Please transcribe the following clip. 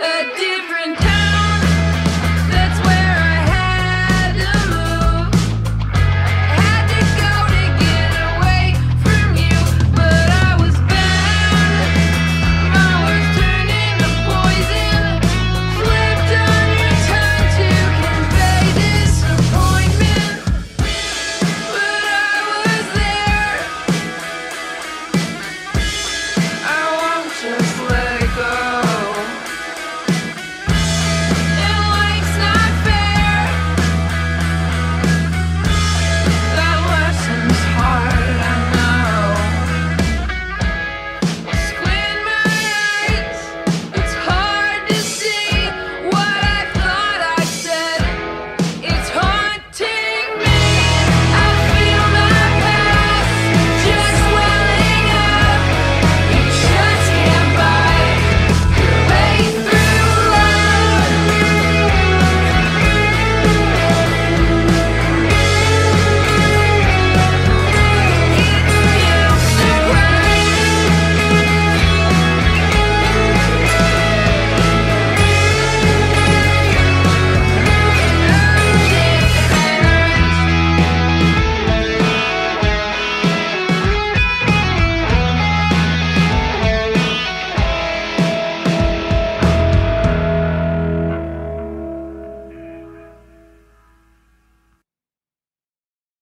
a different time.